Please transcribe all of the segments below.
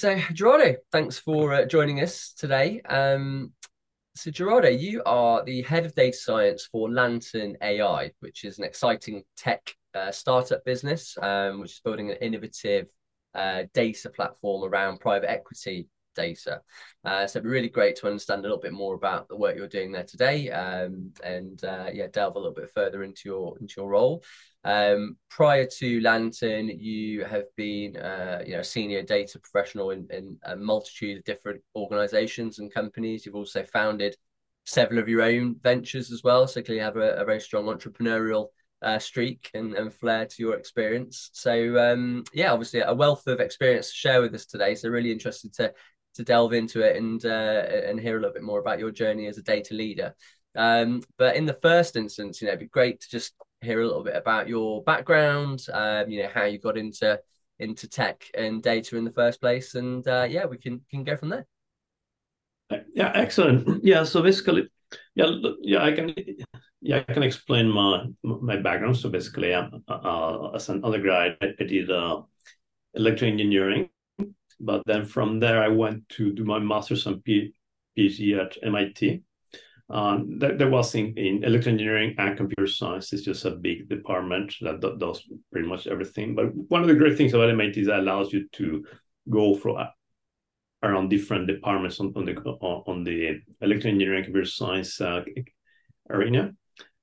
so Gerardo, thanks for uh, joining us today. Um, so Gerardo, you are the head of data science for Lantern AI, which is an exciting tech uh, startup business, um, which is building an innovative uh, data platform around private equity data. Uh, so it'd be really great to understand a little bit more about the work you're doing there today, um, and uh, yeah, delve a little bit further into your into your role. Um, prior to Lantern, you have been uh, you know a senior data professional in, in a multitude of different organisations and companies. You've also founded several of your own ventures as well. So clearly, have a, a very strong entrepreneurial uh, streak and, and flair to your experience. So um, yeah, obviously a wealth of experience to share with us today. So really interested to to delve into it and uh, and hear a little bit more about your journey as a data leader. Um, but in the first instance, you know, it'd be great to just hear a little bit about your background. Um, you know, how you got into into tech and data in the first place, and uh, yeah, we can can go from there. Yeah, excellent. Yeah, so basically, yeah, yeah, I can, yeah, I can explain my my background. So basically, I'm, uh, as an undergrad, I, did uh, electrical engineering but then from there, I went to do my master's and PhD at MIT. Um, there, there, was in, in electrical engineering and computer science. It's just a big department that does pretty much everything. But one of the great things about MIT is that allows you to go for uh, around different departments on, on the on the electrical engineering and computer science uh, arena.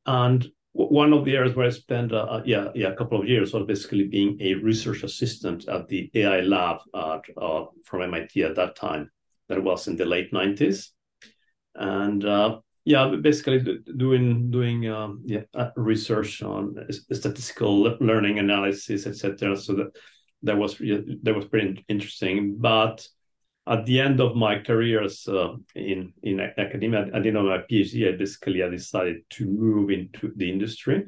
And one of the areas where I spent uh, uh, yeah yeah a couple of years was basically being a research assistant at the AI lab at, uh, from MIT at that time. That was in the late nineties, and uh, yeah, basically doing doing um, yeah uh, research on statistical learning analysis, etc. So that that was that was pretty interesting, but at the end of my career as, uh, in in academia, end of my PhD, I basically I decided to move into the industry.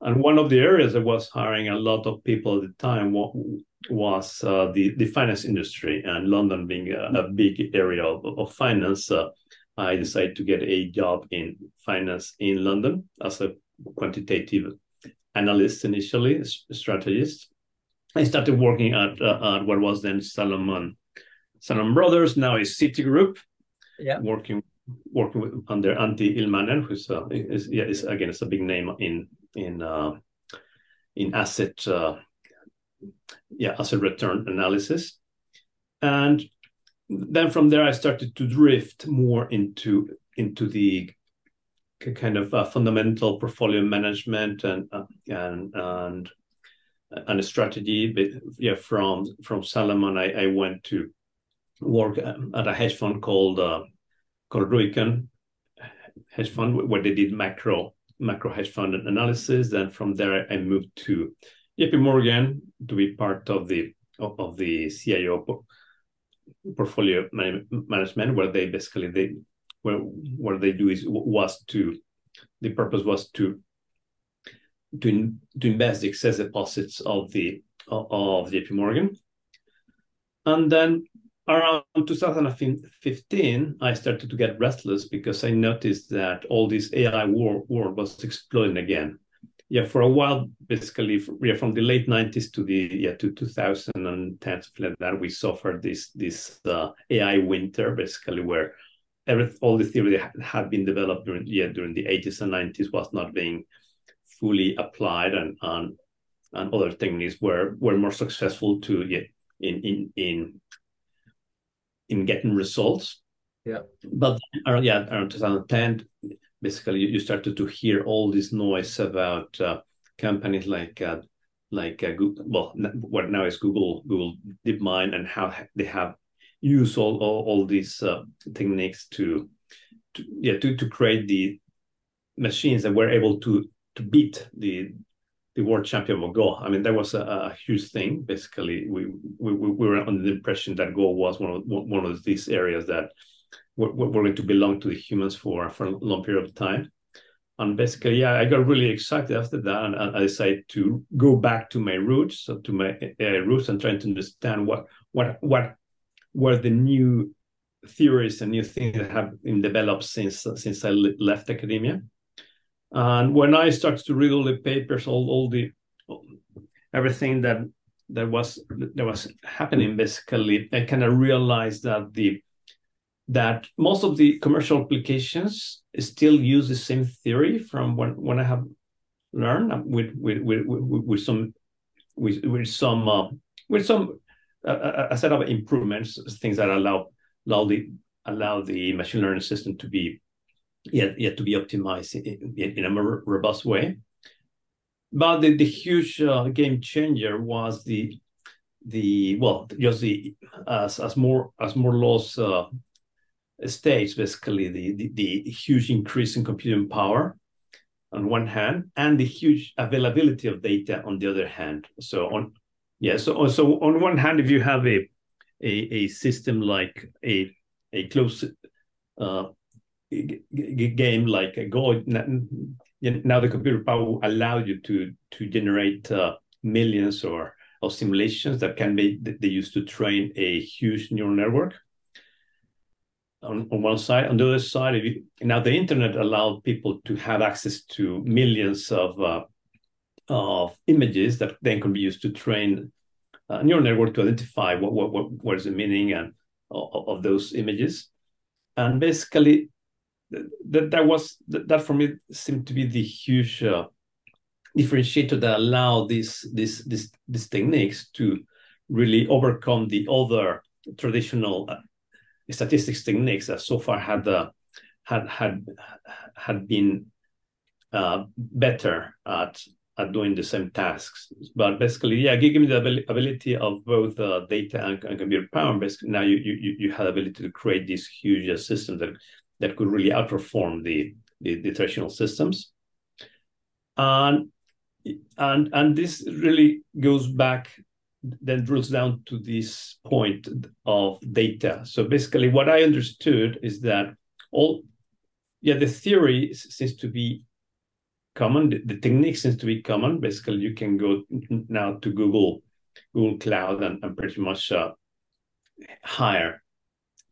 And one of the areas I was hiring a lot of people at the time was uh, the the finance industry, and London being a, a big area of, of finance. Uh, I decided to get a job in finance in London as a quantitative analyst initially, strategist. I started working at, uh, at what was then Salomon Salomon Brothers now is Citigroup. Yeah. Working working with, under Antti Ilmanen, who's uh, is, yeah, is again it's a big name in in uh, in asset uh, yeah asset return analysis, and then from there I started to drift more into into the kind of uh, fundamental portfolio management and uh, and and and a strategy. But yeah, from from Salomon I, I went to work at a hedge fund called uh, called Rubicon hedge fund where they did macro macro hedge fund analysis. Then from there I moved to JP Morgan to be part of the of, the CIO portfolio management where they basically they where what they do is was to the purpose was to to, to invest the excess deposits of the of JP Morgan and then around 2015, I started to get restless because I noticed that all this AI war, war was exploding again. Yeah, for a while, basically, yeah, from the late 90s to the yeah to 2010, like that, we suffered this this uh, AI winter, basically, where every all the theory that had been developed during yeah during the 80s and 90s was not being fully applied, and and, and other techniques were were more successful to yeah in in in in getting results. Yeah. But around, yeah, around 2010, basically you started to hear all this noise about uh, companies like uh, like uh, Google, well, what now is Google Google DeepMind and how they have used all all, all these uh, techniques to, to yeah to, to create the machines that were able to to beat the the world champion of Go. I mean, that was a, a huge thing. Basically, we, we, we were under the impression that Go was one of one of these areas that were, were going to belong to the humans for for a long period of time. And basically, yeah, I got really excited after that, and I decided to go back to my roots, so to my uh, roots, and trying to understand what what what were the new theories and new things that have been developed since since I left academia. And when I started to read all the papers, all, all the everything that that was that was happening basically I kind of realized that the that most of the commercial applications still use the same theory from when, when I have learned with with with, with, with some with, with some uh, with some uh, a set of improvements, things that allow allow the allow the machine learning system to be yet yet to be optimized in, in a more robust way. But the, the huge uh, game changer was the the well just the as as more as Moore's law uh, states basically the, the, the huge increase in computing power on one hand and the huge availability of data on the other hand so on yeah so so on one hand if you have a a, a system like a a close uh, game like a go now the computer power allow you to to generate uh, millions or of simulations that can be they used to train a huge neural network on, on one side. On the other side, you, now the internet allowed people to have access to millions of uh, of images that then can be used to train a neural network to identify what what what, what is the meaning and of, of those images. And basically, that that was that for me seemed to be the huge uh, differentiator that allowed these these these these techniques to really overcome the other traditional uh, statistics techniques that so far had uh, had had had been uh, better at at doing the same tasks. But basically, yeah, give me the ability of both uh, data and, and, computer power. Basically, now you you you had the ability to create these huge systems that that could really outperform the the, the traditional systems. And and and this really goes back then drills down to this point of data. So basically, what I understood is that all, yeah, the theory seems to be common. The, the technique seems to be common. Basically, you can go now to Google, Google Cloud, and, and pretty much uh, hire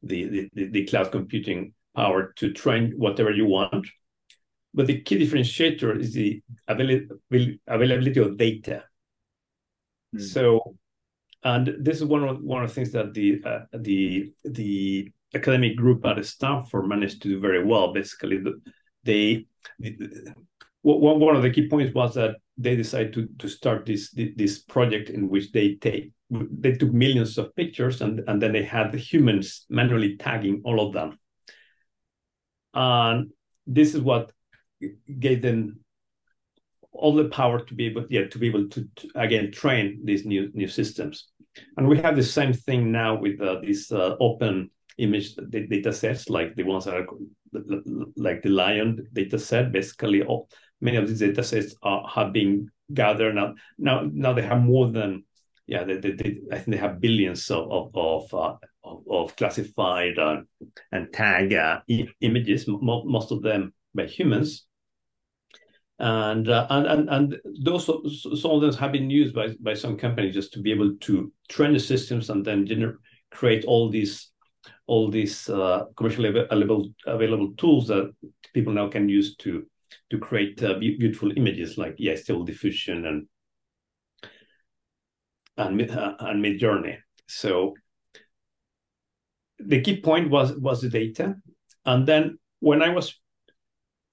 the, the the cloud computing power to train whatever you want. But the key differentiator is the availability of data. Mm. So and this is one of one of the things that the uh, the the academic group at Stanford managed to do very well. Basically, they, they one one of the key points was that they decided to to start this this project in which they take they took millions of pictures and and then they had the humans manually tagging all of them, and this is what gave them all the power to be able yeah to be able to, to again train these new new systems. And we have the same thing now with uh, these uh, open image data sets like the ones that are like the LAION data set. Basically all many of these data sets are, have been gathered now. Now now they have more than yeah they, they, they i think they have billions of of of, uh, of, of classified uh, and tag uh, images. Most of them by humans. And uh, and and, and those some of them have been used by by some companies just to be able to train the systems and then gener- create all these all these uh, commercially available available tools that people now can use to to create uh, beautiful images like yeah stable diffusion and and uh, and Midjourney. So the key point was was the data, and then when I was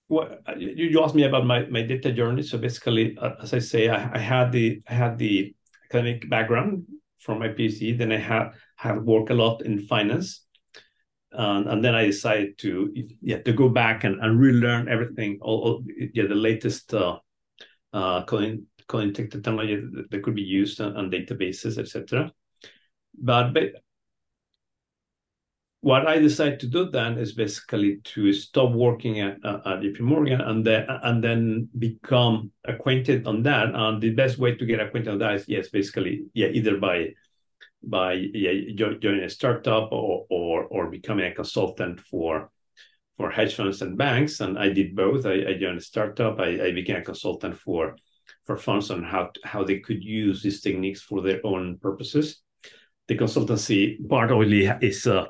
well, you, asked me about my, my data journey. So basically, uh, as I say, I, I, had the I had the academic background from my PhD. Then I had had worked a lot in finance, and, then I decided to yeah to go back and, and relearn everything, all, all yeah the latest uh, uh, coding coding technology that, that could be used on, on databases, etc. But, but what I decided to do then is basically to stop working at, at JP Morgan and then and then become acquainted on that. And the best way to get acquainted on that is yes, basically yeah, either by by yeah, joining a startup or or or becoming a consultant for for hedge funds and banks. And I did both. I, I joined a startup. I, I became a consultant for for funds on how how they could use these techniques for their own purposes. The consultancy part only is uh,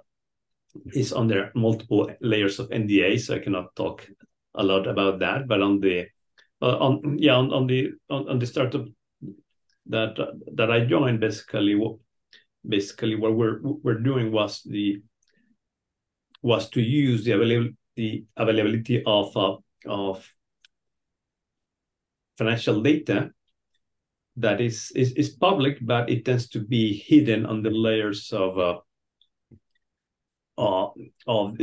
is under multiple layers of NDA, so I cannot talk a lot about that. But on the uh, on yeah on, on the on, on the startup that that I joined, basically what basically what we're we're doing was the was to use the available the availability of uh, of financial data that is, is is public, but it tends to be hidden under layers of uh, uh, of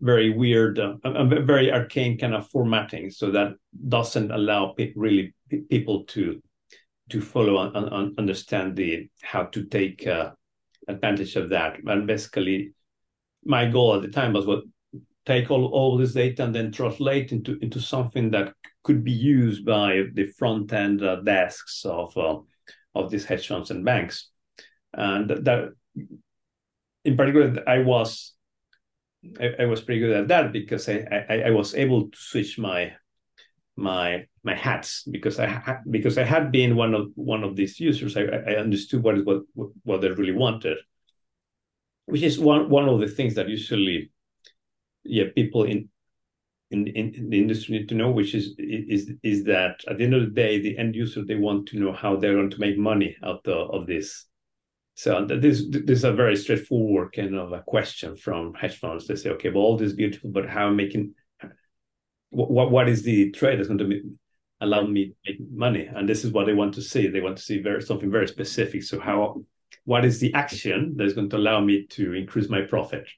very weird, uh, very arcane kind of formatting, so that doesn't allow pe- really pe- people to to follow and, and, understand the how to take uh, advantage of that. And basically, my goal at the time was what take all, all this data and then translate into into something that could be used by the front end uh, desks of uh, of these hedge funds and banks. And that, in particular, I was I, I was pretty good at that because I, I, I was able to switch my my my hats because I because I had been one of one of these users. I, I understood what is what what they really wanted, which is one one of the things that usually, yeah, people in in, in the industry need to know, which is is is that at the end of the day, the end user they want to know how they're going to make money out of, this. So this this is a very straightforward kind of a question from hedge funds. They say, okay, well, all this is beautiful, but how am I making what what is the trade that's going to be, allow me to make money? And this is what they want to see. They want to see very something very specific. So how what is the action that is going to allow me to increase my profit?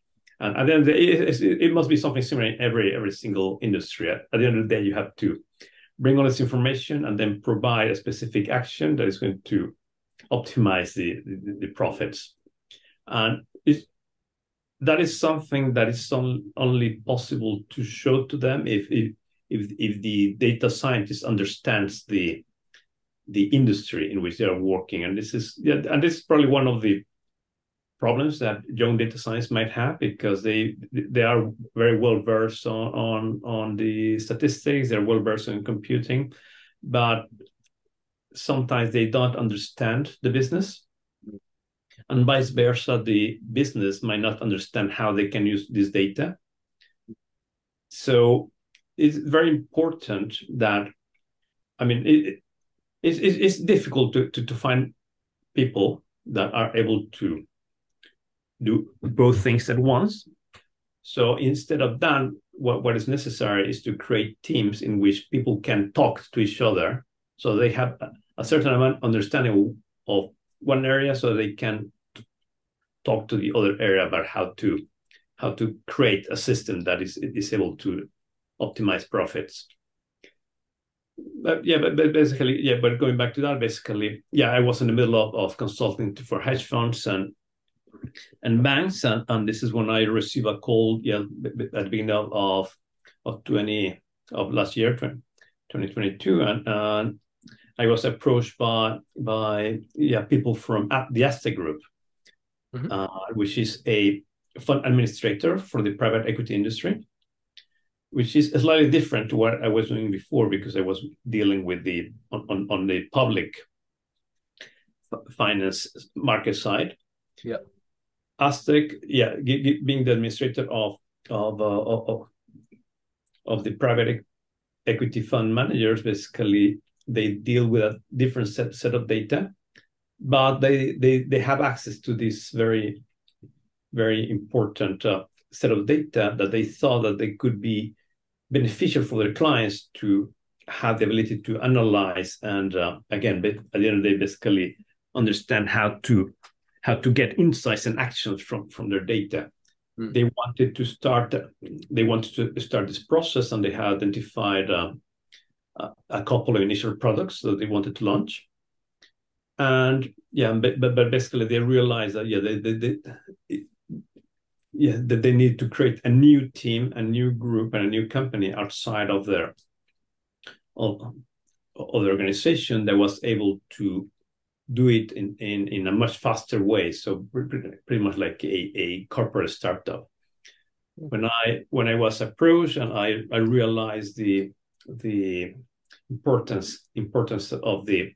And at the end of the it, it must be something similar in every every single industry. At, at the end of the day, you have to bring all this information and then provide a specific action that is going to optimize the, the, the profits. And that is something that is only possible to show to them if, if if if the data scientist understands the the industry in which they are working and this is yeah, and this is probably one of the problems that young data science might have because they they are very well versed on on, on the statistics. They're well versed in computing but sometimes they don't understand the business. And vice versa the business might not understand how they can use this data. So it's very important that i mean it, it's, it's difficult to, to, to find people that are able to do both things at once. So instead of that, what, what is necessary is to create teams in which people can talk to each other. So they have a certain amount of understanding of one area so they can talk to the other area about how to how to create a system that is is able to optimize profits. But yeah, but, but basically, yeah, but going back to that, basically, yeah, I was in the middle of, of consulting for hedge funds and and banks. And, and this is when I received a call yeah, at the beginning of, of 20 of last year, 20, 2022. And, and I was approached by by yeah people from the Aztec Group, mm-hmm. uh, which is a fund administrator for the private equity industry, which is slightly different to what I was doing before because I was dealing with the on, on, on the public finance market side. Yeah. Aztec, yeah, being the administrator of of, uh, of of the private equity fund managers, basically they deal with a different set, set of data, but they they they have access to this very very important uh, set of data that they thought that they could be beneficial for their clients to have the ability to analyze and uh, again at the end of the day basically understand how to how to get insights and actions from from their data. Mm. They wanted to start. They wanted to start this process, and they had identified uh, a couple of initial products that they wanted to launch. And yeah, but but, basically they realized that yeah, they, they, they yeah that they need to create a new team, a new group, and a new company outside of their of, of the organization that was able to do it in, in, in a much faster way. So pretty much like a, a corporate startup. When I when I was approached and I, I realized the the importance importance of the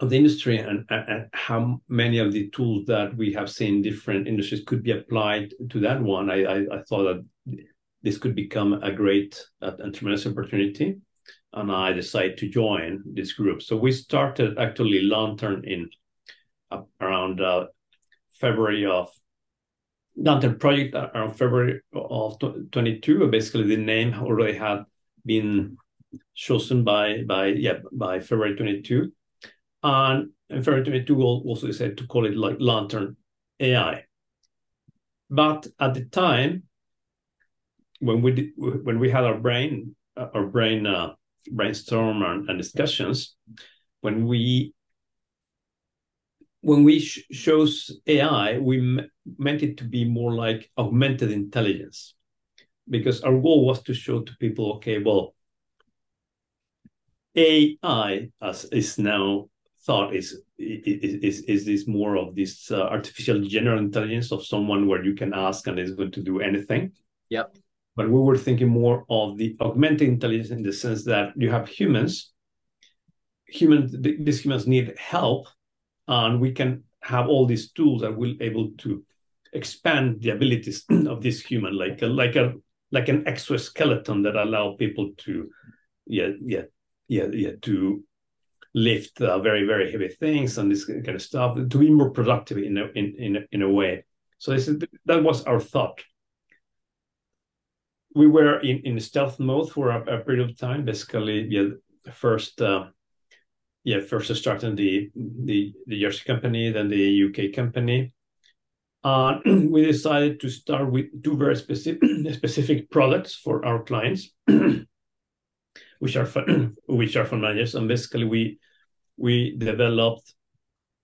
of the industry and, and, how many of the tools that we have seen in different industries could be applied to that one, I, I, I thought that this could become a great uh, and tremendous opportunity. And I decided to join this group. So we started actually Lantern in uh, around uh, February of Lantern project around February of 22. Basically, the name already had been chosen by by yeah by February 22, and in February 22 also decided to call it like Lantern AI. But at the time, when we did, when we had our brain our brain uh, brainstorm and, and, discussions, when we when we sh- chose AI, we m- meant it to be more like augmented intelligence, because our goal was to show to people, okay, well, AI as is now thought is is is this more of this uh, artificial general intelligence of someone where you can ask and is going to do anything. Yep. But we were thinking more of the augmented intelligence in the sense that you have humans. Humans, these humans need help, and we can have all these tools that will able to expand the abilities of this human, like a, like a like an exoskeleton that allow people to, yeah, yeah, yeah, yeah, to lift uh, very very heavy things and this kind of stuff to be more productive in a, in in in a way. So this is, that was our thought. We were in in stealth mode for a, a period of time. Basically, yeah, first. Uh, yeah, first starting the the the Jersey company, then the UK company. Uh, we decided to start with two very specific specific products for our clients which are which are fund managers, and basically we we developed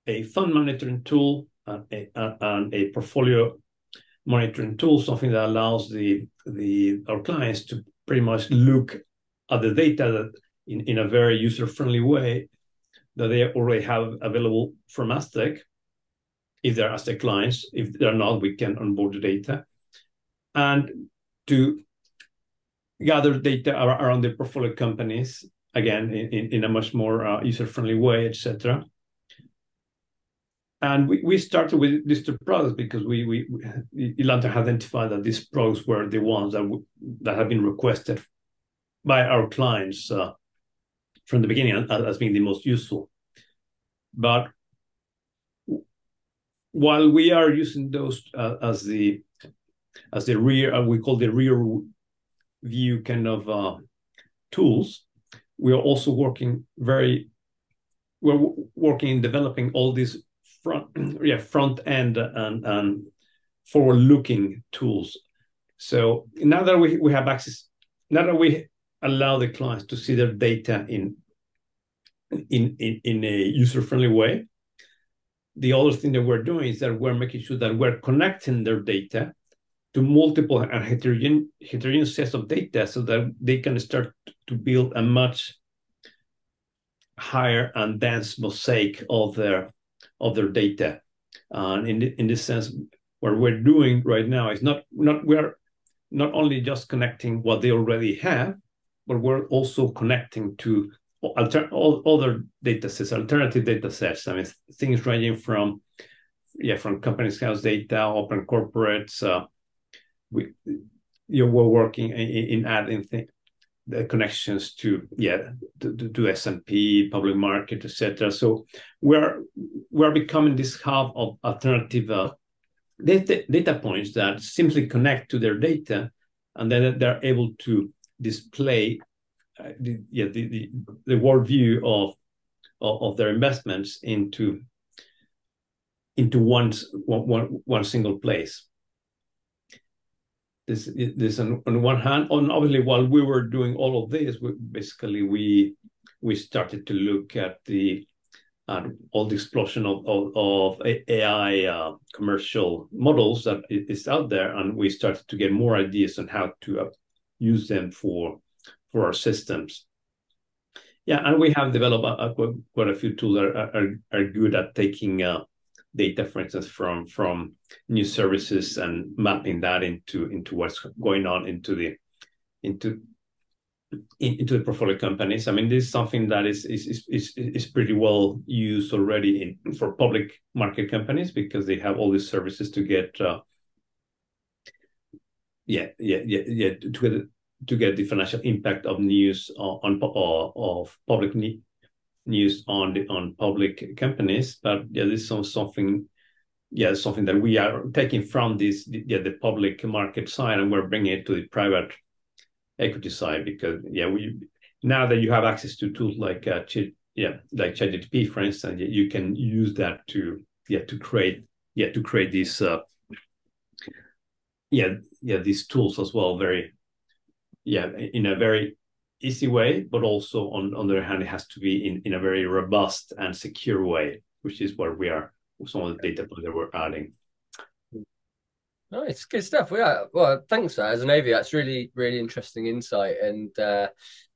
a fund monitoring tool and a, and a portfolio monitoring tool, something that allows the the our clients to pretty much look at the data that in, in a very user friendly way that they already have available from Aztec. If they're Aztec clients, if they're not, we can onboard the data. And to gather data around the portfolio companies again in, in a much more uh, user-friendly way, etc. And we, we started with these two products because we we, we Lantern identified that these products were the ones that that have been requested by our clients uh, from the beginning as, as being the most useful. But while we are using those uh, as the as the rear, uh, we call the rear view kind of uh, tools, we are also working very we're working in developing all these front yeah front end and and forward looking tools. So now that we, we have access, now that we allow the clients to see their data in in in, in a user friendly way, the other thing that we're doing is that we're making sure that we're connecting their data to multiple and heterogeneous, heterogeneous sets of data so that they can start to build a much higher and dense mosaic of their of their data. And in in this sense, what we're doing right now is not not we're not only just connecting what they already have, but we're also connecting to alter, all other data sets, alternative data sets. I mean, things ranging from yeah, from companies' house data, open corporates, uh, we you were working in, in adding th- the connections to yeah to, to S&P public market etc so we're we're becoming this hub of alternative uh, data, data points that simply connect to their data and then they're able to display uh, the, yeah the, the the world view of, of of their investments into into one one one single place this this on, on one hand on obviously while we were doing all of this we, basically we we started to look at the uh, all the explosion of of, of AI uh, commercial models that is out there, and we started to get more ideas on how to uh, use them for for our systems. Yeah, and we have developed quite a few tools that are, are, are good at taking uh, data, for instance, from from new services and mapping that into into what's going on into the into into the portfolio companies. I mean, this is something that is is is is pretty well used already in for public market companies because they have all these services to get. Uh, yeah, yeah, yeah, yeah. To get to get the financial impact of news on, on of public news on the on public companies. But yeah, this is something yeah something that we are taking from this yeah the public market side and we're bringing it to the private equity side because yeah we now that you have access to tools like uh, yeah like ChatGPT for instance you can use that to yeah to create yeah to create these uh, yeah yeah these tools as well very yeah in a very easy way but also on on the other hand it has to be in in a very robust and secure way which is what we are some of the data that we're adding Nice, good stuff. Yeah, well, thanks for that. As an AV, that's really, really interesting insight. And uh,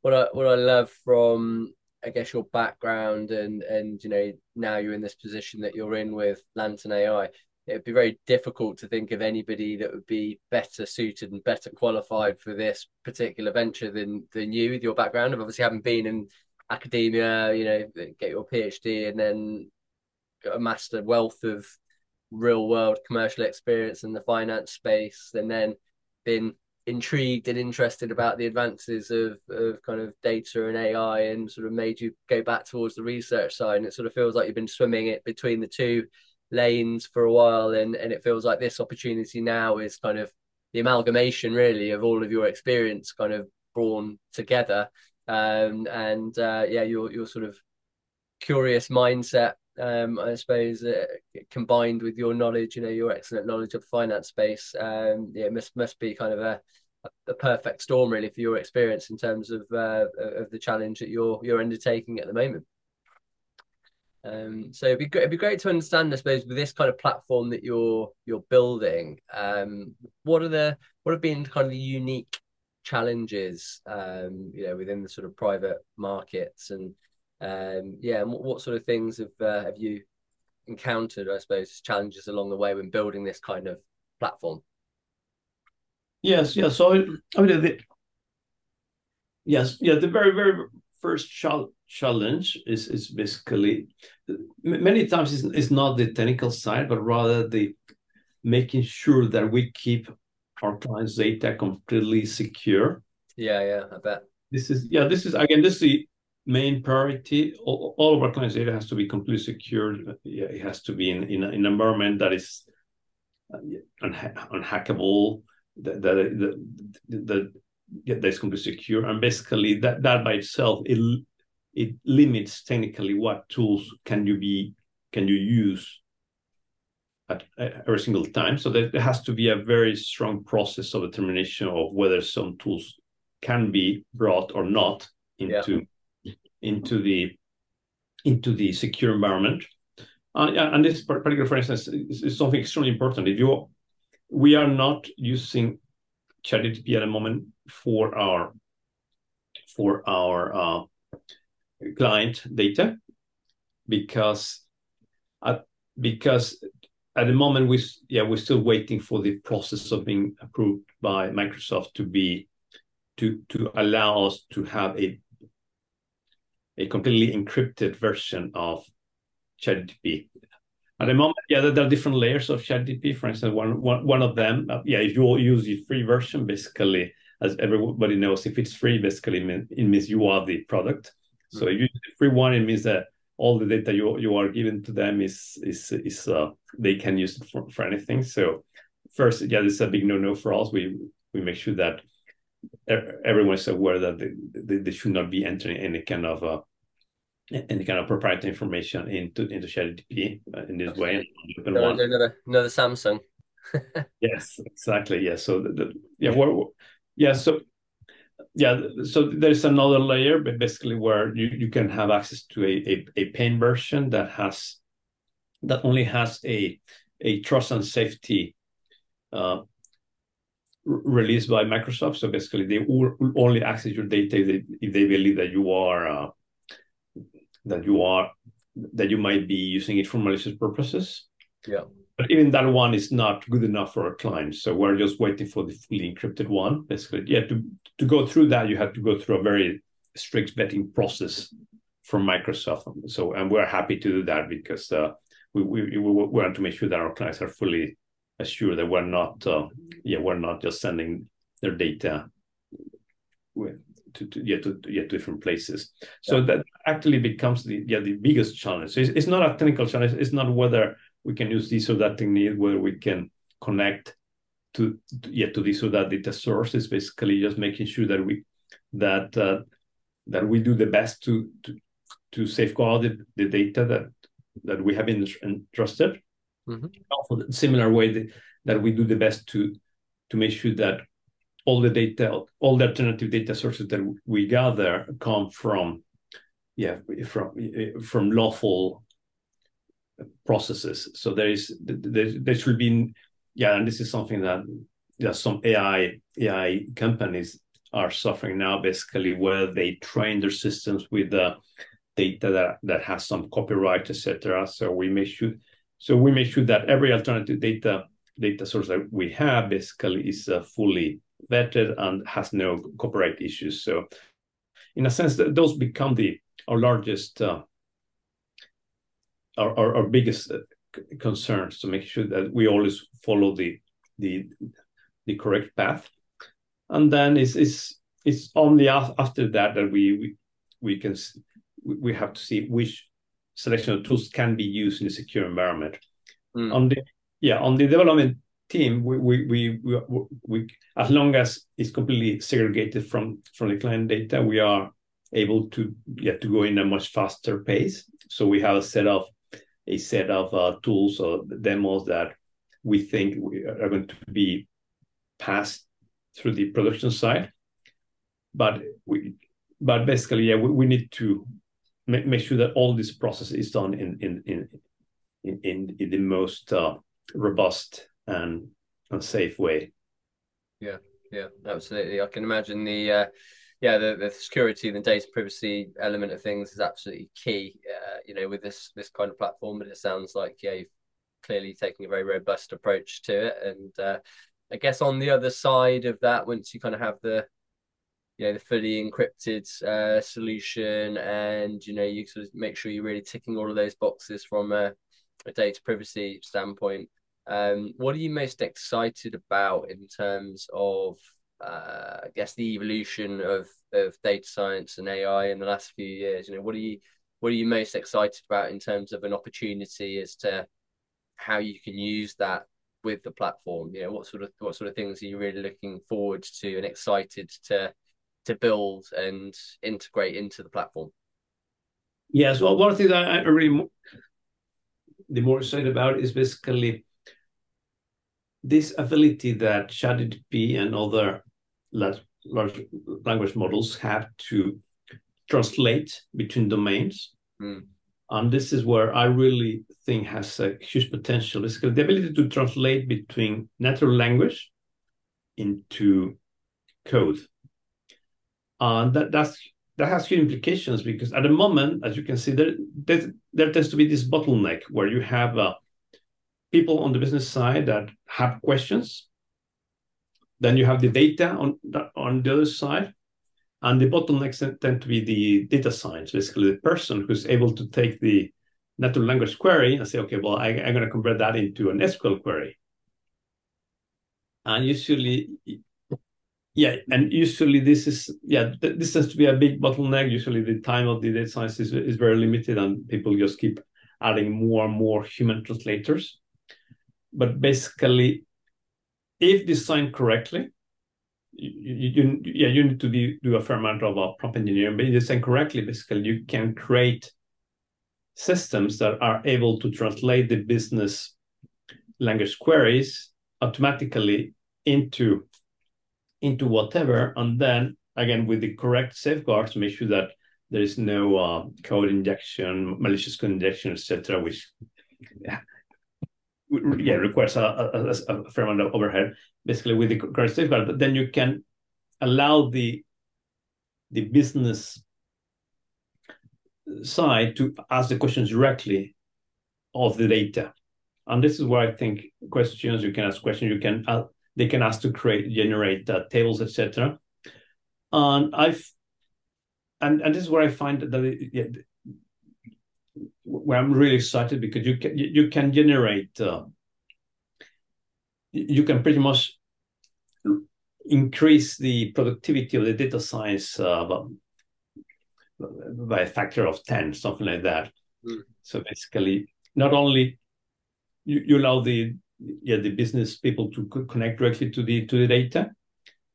what I what I love from, I guess, your background and and you know now you're in this position that you're in with Lantern AI. It'd be very difficult to think of anybody that would be better suited and better qualified for this particular venture than than you with your background of obviously having been in academia, you know, get your PhD and then amassed a wealth of real world commercial experience in the finance space and then been intrigued and interested about the advances of, of kind of data and AI and sort of made you go back towards the research side. And it sort of feels like you've been swimming it between the two lanes for a while. And, and it feels like this opportunity now is kind of the amalgamation really of all of your experience kind of drawn together. Um, and uh, yeah, your, your sort of curious mindset um, I suppose, uh, combined with your knowledge, you know, your excellent knowledge of the finance space, um, yeah, must must be kind of a, a perfect storm really for your experience in terms of uh, of the challenge that you're you're undertaking at the moment. Um, so it'd be great, it'd be great to understand, I suppose, with this kind of platform that you're you're building. Um, what are the what have been kind of the unique challenges, um, you know, within the sort of private markets and um, yeah, what, what, sort of things have uh, have you encountered? I suppose challenges along the way when building this kind of platform. Yes, yes. So I mean, the, yes, yeah. The very, very first challenge is is basically many times it's, it's not the technical side, but rather the making sure that we keep our clients' data completely secure. Yeah, yeah, I bet. This is yeah. This is again. This is the main priority. All, all of our clients' data has to be completely secured. Yeah, it has to be in, in, in an environment that is uh, unha- unhackable, that that, that, that, that is completely secure. And basically, that, that by itself, it, it limits technically what tools can you be can you use at every single time. So there has to be a very strong process of determination of whether some tools can be brought or not into yeah into the into the secure environment. Uh, and this particular, for instance, is, is, something extremely important. If you, we are not using ChatGPT at the moment for our for our uh, client data because at, because at the moment we yeah we're still waiting for the process of being approved by Microsoft to be to to allow us to have a a completely encrypted version of ChatGPT. At the moment, yeah, there are different layers of ChatGPT. For instance, one, one, one of them, uh, yeah, if you use the free version, basically, as everybody knows, if it's free, basically it means you are the product. So if you use free one, it means that all the data you you are given to them is is is uh, they can use it for, for anything. So first, yeah, this is a big no no for us. We we make sure that everyone is aware that they, they, they, should not be entering any kind of uh, any kind of proprietary information into into ChatGPT uh, in this way. No, another another Samsung. yes, exactly. Yes. So the, the yeah, what, yeah. So yeah, so there's another layer, but basically where you, you can have access to a, a, a pain version that has that only has a a trust and safety uh, released by Microsoft. So basically, they will only access your data if they, if they believe that you are uh, that you are that you might be using it for malicious purposes. Yeah. But even that one is not good enough for our clients. So we're just waiting for the fully encrypted one. Basically, yeah, to, to go through that, you have to go through a very strict vetting process from Microsoft. So, and we're happy to do that because uh, we, we, we want to make sure that our clients are fully assured that we're not, uh, yeah, we're not just sending their data to, to yeah to yeah different places. So yeah. that actually becomes the yeah the biggest challenge. So it's, it's not a technical challenge. It's not whether we can use this or that technique, where we can connect to, to yeah to this or that data source. It's basically just making sure that we that uh, that we do the best to to, to safeguard the, the data that that we have been entrusted. Mm-hmm. Also, similar way that, that we do the best to to make sure that all the data, all the alternative data sources that we gather come from, yeah, from from lawful processes. So there is there, there should be, yeah, and this is something that yeah, some AI AI companies are suffering now, basically, where they train their systems with the data that that has some copyright, etc. So we make sure, so we make sure that every alternative data data source that we have basically is uh, fully vetted and has no copyright issues. So, in a sense, those become the our largest, uh, our, our, our biggest uh, concerns to make sure that we always follow the the the correct path, and then it's it's it's only after that that we we, we can we have to see which selection of tools can be used in a secure environment. Mm. On the yeah on the development team, we, we, we, we, we, as long as it's completely segregated from, from the client data, we are able to get to go in a much faster pace. So we have a set of a set of uh, tools or demos that we think we are going to be passed through the production side. But we, but basically, yeah, we, we need to make, make sure that all this process is done in in in in, in the most uh, robust and and safe way. Yeah, yeah, absolutely. I can imagine the uh, yeah the, the security the data privacy element of things is absolutely key. Uh, you know, with this this kind of platform, but it sounds like yeah, you've clearly taking a very robust approach to it. And uh, I guess on the other side of that, once you kind of have the you know the fully encrypted uh, solution, and you know you sort of make sure you're really ticking all of those boxes from a, a data privacy standpoint. Um, what are you most excited about in terms of, uh, I guess, the evolution of of data science and AI in the last few years? You know, what are you what are you most excited about in terms of an opportunity as to how you can use that with the platform? You know, what sort of what sort of things are you really looking forward to and excited to to build and integrate into the platform? Yes, well, one thing that I really the more excited about is basically this ability that ChatGPT and other large, large language models have to translate between domains. Mm. And this is where I really think has a huge potential. Is the ability to translate between natural language into code. And that, that's that has huge implications because at the moment, as you can see, there, there, there tends to be this bottleneck where you have a people on the business side that have questions. Then you have the data on the, on the other side. And the bottlenecks tend to be the data science, basically the person who's able to take the natural language query and say, okay, well, I, am going to convert that into an SQL query. And usually, yeah, and usually this is, yeah, this tends to be a big bottleneck. Usually the time of the data science is, is very limited and people just keep adding more and more human translators but basically, if designed correctly, you, you, yeah you need to do, do a fair amount of uh, prompt engineering. But if designed correctly, basically, you can create systems that are able to translate the business language queries automatically into into whatever, and then again with the correct safeguards, make sure that there is no uh, code injection, malicious code injection, etc., which yeah requires a, a, a, fair amount of overhead basically with the current safeguard but then you can allow the the business side to ask the questions directly of the data. And this is where i think questions you can ask questions you can uh, they can ask to create generate uh, tables etc and i've and and this is where i find that where I'm really excited because you can you can generate uh, you can pretty much increase the productivity of the data science uh, by a factor of 10, something like that. Mm. So basically, not only you, you allow the yeah the business people to connect directly to the to the data,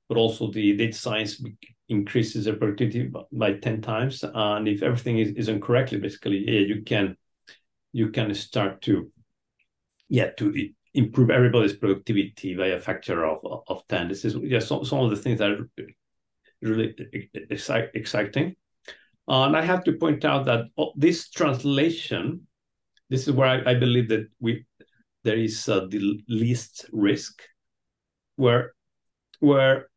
but also the data science increases their productivity by 10 times. And if everything is, is incorrectly, basically, yeah, you can you can start to yeah to improve everybody's productivity by a factor of of 10. This is yeah some, some of the things that are really exciting. And I have to point out that oh, this translation, this is where I, I believe that we there is uh, the least risk, where where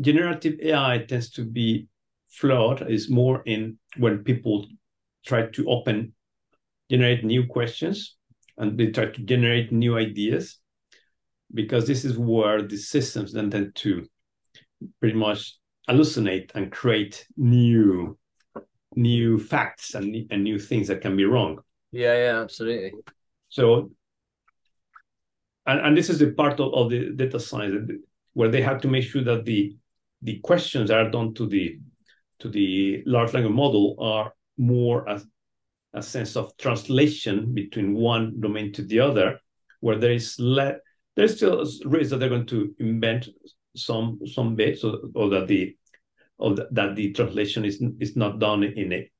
generative AI tends to be flawed. Is more in when people try to open generate new questions and they try to generate new ideas because this is where the systems then tend to pretty much hallucinate and create new new facts and, and new things that can be wrong. Yeah yeah absolutely. So and, and this is the part of, of the data science where they have to make sure that the the questions that are done to the to the large language model are more as a sense of translation between one domain to the other, where there is le- there's still a risk that they're going to invent some some bits, or, or that the or that the translation is is not done in a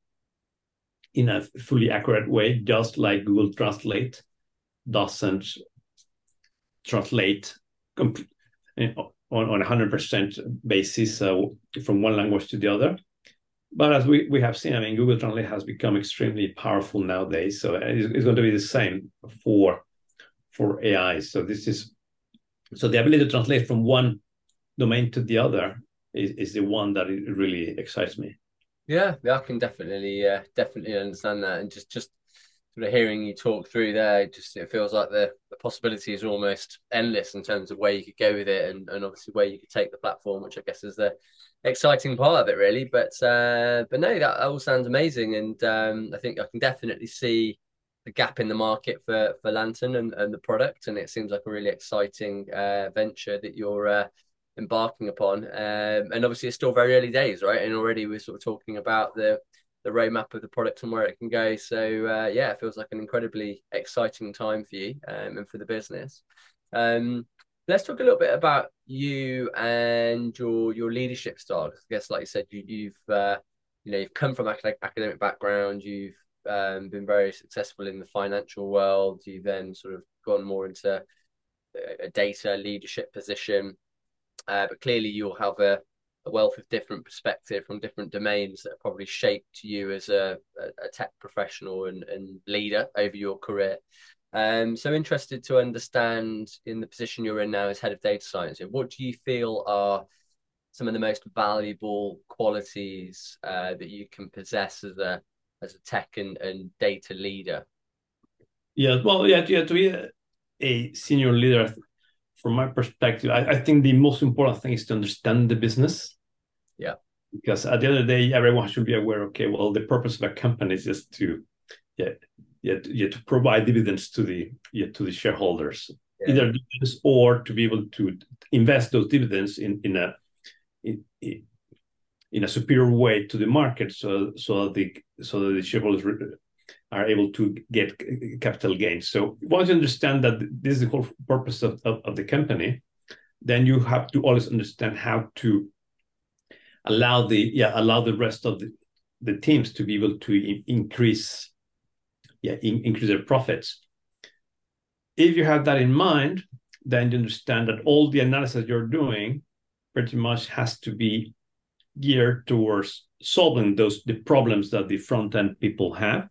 in a fully accurate way, just like Google Translate doesn't translate eh, on, on a 100% basis uh, from one language to the other but as we, we have seen, I mean, Google Translate has become extremely powerful nowadays. So it's, it's going to be the same for for AI. So this is so the ability to translate from one domain to the other is, is the one that really excites me. Yeah, yeah, I can definitely uh, definitely understand that, and just just sort of hearing you talk through there, just it feels like the the possibilities are almost endless in terms of where you could go with it, and, and obviously where you could take the platform, which I guess is the exciting part of it, really. But uh, but no, that all sounds amazing, and um, I think I can definitely see the gap in the market for for Lantern and, and the product, and it seems like a really exciting uh, venture that you're uh, embarking upon. Um, and obviously, it's still very early days, right? And already we're sort of talking about the the roadmap of the product and where it can go. So uh, yeah, it feels like an incredibly exciting time for you um, and for the business. Um, let's talk a little bit about you and your your leadership style. I guess, like you said, you, have uh, you know you've come from academic, academic background. You've um, been very successful in the financial world. You've then sort of gone more into a data leadership position, uh, but clearly you'll have a, a, wealth of different perspective from different domains that have probably shaped you as a, a, tech professional and, and leader over your career. Um, so interested to understand in the position you're in now as head of data science, what do you feel are some of the most valuable qualities uh, that you can possess as a as a tech and, and data leader? Yeah, well, yeah, yeah, to be a, a senior leader, from my perspective, I, I think the most important thing is to understand the business. Yeah. Because at the end of the day, everyone should be aware. Okay, well, the purpose of a company is just to yeah yet yeah to provide dividends to the yet to the shareholders, yeah. either dividends or to be able to invest those dividends in in a in, in a superior way to the market, so so that the so that the shareholders are able to get capital gains. So once you understand that this is the whole purpose of, of, of the company, then you have to always understand how to allow the yeah allow the rest of the, the teams to be able to in, increase yeah, in, increase their profits. If you have that in mind, then you understand that all the analysis you're doing pretty much has to be geared towards solving those the problems that the front end people have,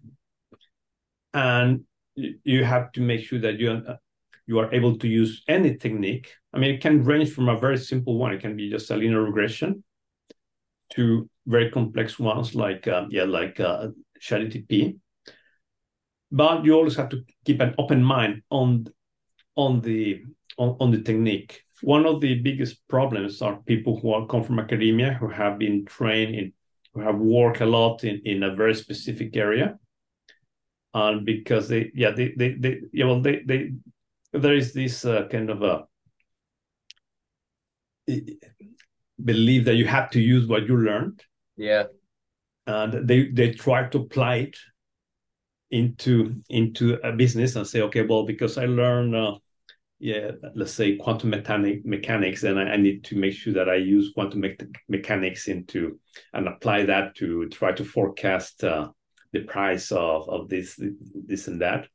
and you have to make sure that you uh, you are able to use any technique. I mean, it can range from a very simple one; it can be just a linear regression, to very complex ones like um, yeah, like uh, but you always have to keep an open mind on on the on, on the technique. One of the biggest problems are people who are come from academia who have been trained in who have worked a lot in, in a very specific area. And because they yeah they they, they yeah well they they there is this uh, kind of a believe that you have to use what you learned. Yeah. And they they try to apply it into into a business and say, okay, well, because I learned, uh, yeah, let's say quantum mechanic, mechanics, and I, I, need to make sure that I use quantum me- mechanics into and apply that to try to forecast uh, the price of of this this and that.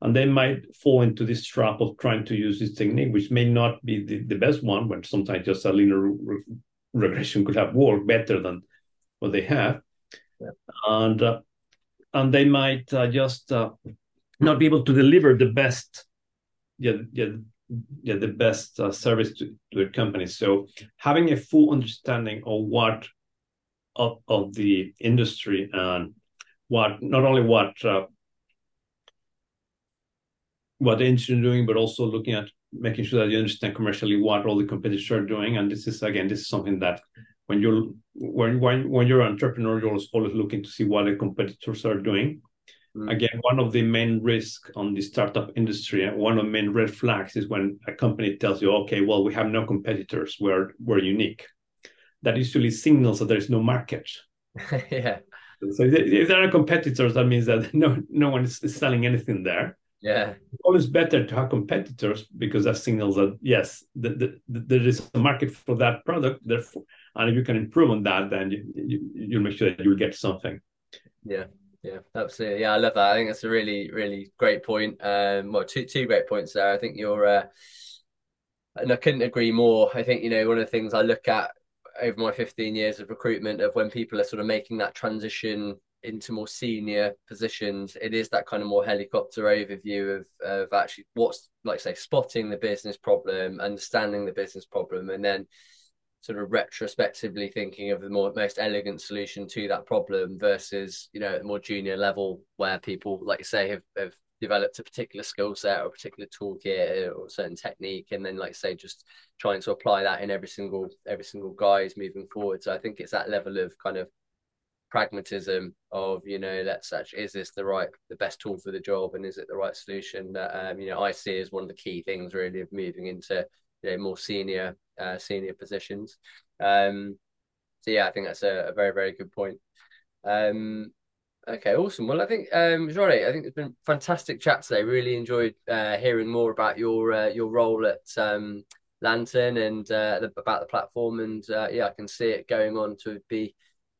And they might fall into this trap of trying to use this technique, which may not be the, the best one, when sometimes just a linear re- regression could have worked better than what they have. Yeah. And uh, and they might uh, just uh, not be able to deliver the best yeah yeah yeah the best uh, service to, to the company so having a full understanding of what of, of the industry and what not only what uh, what the industry is doing but also looking at making sure that you understand commercially what all the competitors are doing and this is again this is something that when you're when when when you're an entrepreneur, you're always looking to see what the competitors are doing. Mm. Again, one of the main risks on the startup industry, one of the main red flags is when a company tells you, "Okay, well, we have no competitors. We're we're unique." That usually signals that there is no market. yeah. So if there are competitors, that means that no no one is selling anything there. Yeah. It's always better to have competitors because that signals that yes, the, the, the, there is a market for that product. Therefore, and if you can improve on that, then you, you you'll make sure that you'll get something. Yeah. Yeah, absolutely. Yeah, I love that. I think that's a really, really great point. Um, well, two two great points there. I think you're, uh, and I couldn't agree more. I think you know one of the things I look at over my 15 years of recruitment of when people are sort of making that transition into more senior positions, it is that kind of more helicopter overview of of actually what's like say spotting the business problem, understanding the business problem, and then sort of retrospectively thinking of the more most elegant solution to that problem versus you know at more junior level where people like say have, have developed a particular skill set or a particular toolkit or certain technique and then like say just trying to apply that in every single every single guise moving forward. So i think it's that level of kind of pragmatism of you know let's actually is this the right the best tool for the job? And is it the right solution that um, you know i see as one of the key things really of moving into you know more senior uh, senior positions. Um so yeah i think that's a, a very very good point. Um okay awesome. Well i think um i think it's been fantastic chat today. Really enjoyed uh, hearing more about your uh, your role at um lantern and uh, the, about the platform. And uh, yeah i can see it going on to be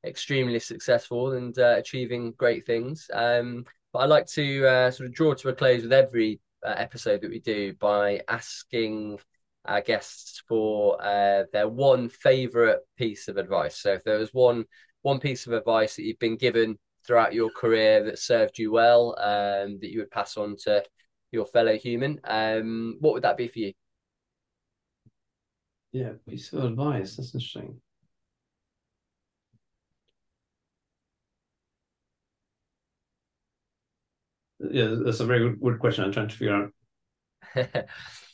extremely successful and uh, achieving great things. Um, but I like to uh, sort of draw to a close with every uh, episode that we do by asking our guests for uh, their one favorite piece of advice. So if there was one one piece of advice that you've been given throughout your career that served you well, um, that you would pass on to your fellow human, um, what would that be for you? Yeah, piece of advice. That's interesting. Yeah, that's a very good, good question. I'm trying to figure out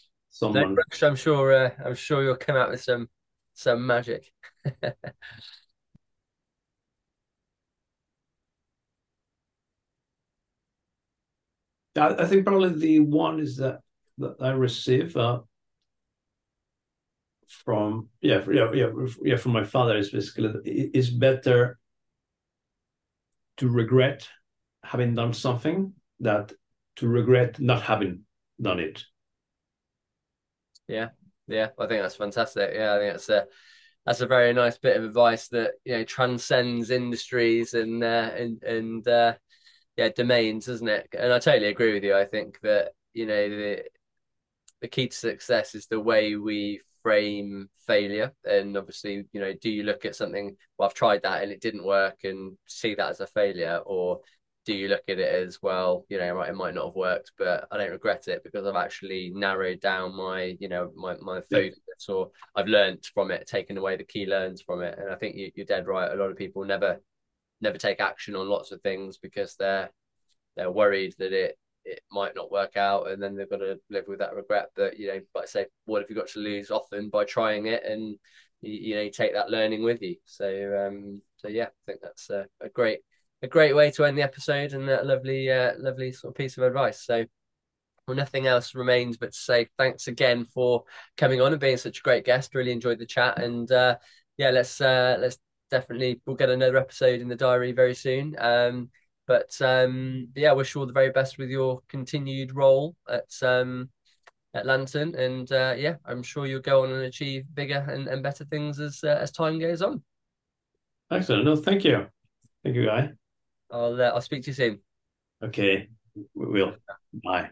someone. No I'm sure. Uh, I'm sure you'll come out with some some magic. I, I think probably the one is that that I receive uh, from yeah yeah yeah yeah from my father is basically it's better to regret having done something that to regret not having done it. Yeah, yeah, I think that's fantastic. Yeah, I think that's a that's a very nice bit of advice that you know transcends industries and uh, and and uh, yeah domains, isn't it? And I totally agree with you. I think that you know the the key to success is the way we frame failure and obviously you know do you look at something well i've tried that and it didn't work and see that as a failure or do you look at it as well you know right it might not have worked but i don't regret it because i've actually narrowed down my you know my, my focus yeah. or i've learned from it taken away the key learns from it. And i think you, you're dead right. A lot of people never never take action on lots of things because they're they're worried that it it might not work out and then they've got to live with that regret. But you know like I say what have you got to lose often by trying it and you, you know you take that learning with you. So um so yeah i think that's a, a great a great way to end the episode and a lovely, uh, lovely sort of piece of advice. So, well, nothing else remains but to say thanks again for coming on and being such a great guest. Really enjoyed the chat, and uh, yeah, let's uh, let's definitely we'll get another episode in the diary very soon. Um, but um, yeah, wish you all the very best with your continued role at um, at Lantern, and uh, yeah, I'm sure you'll go on and achieve bigger and, and better things as uh, as time goes on. Excellent. No, thank you, thank you, Guy. I'll uh, I'll speak to you soon. Okay, we will. Bye.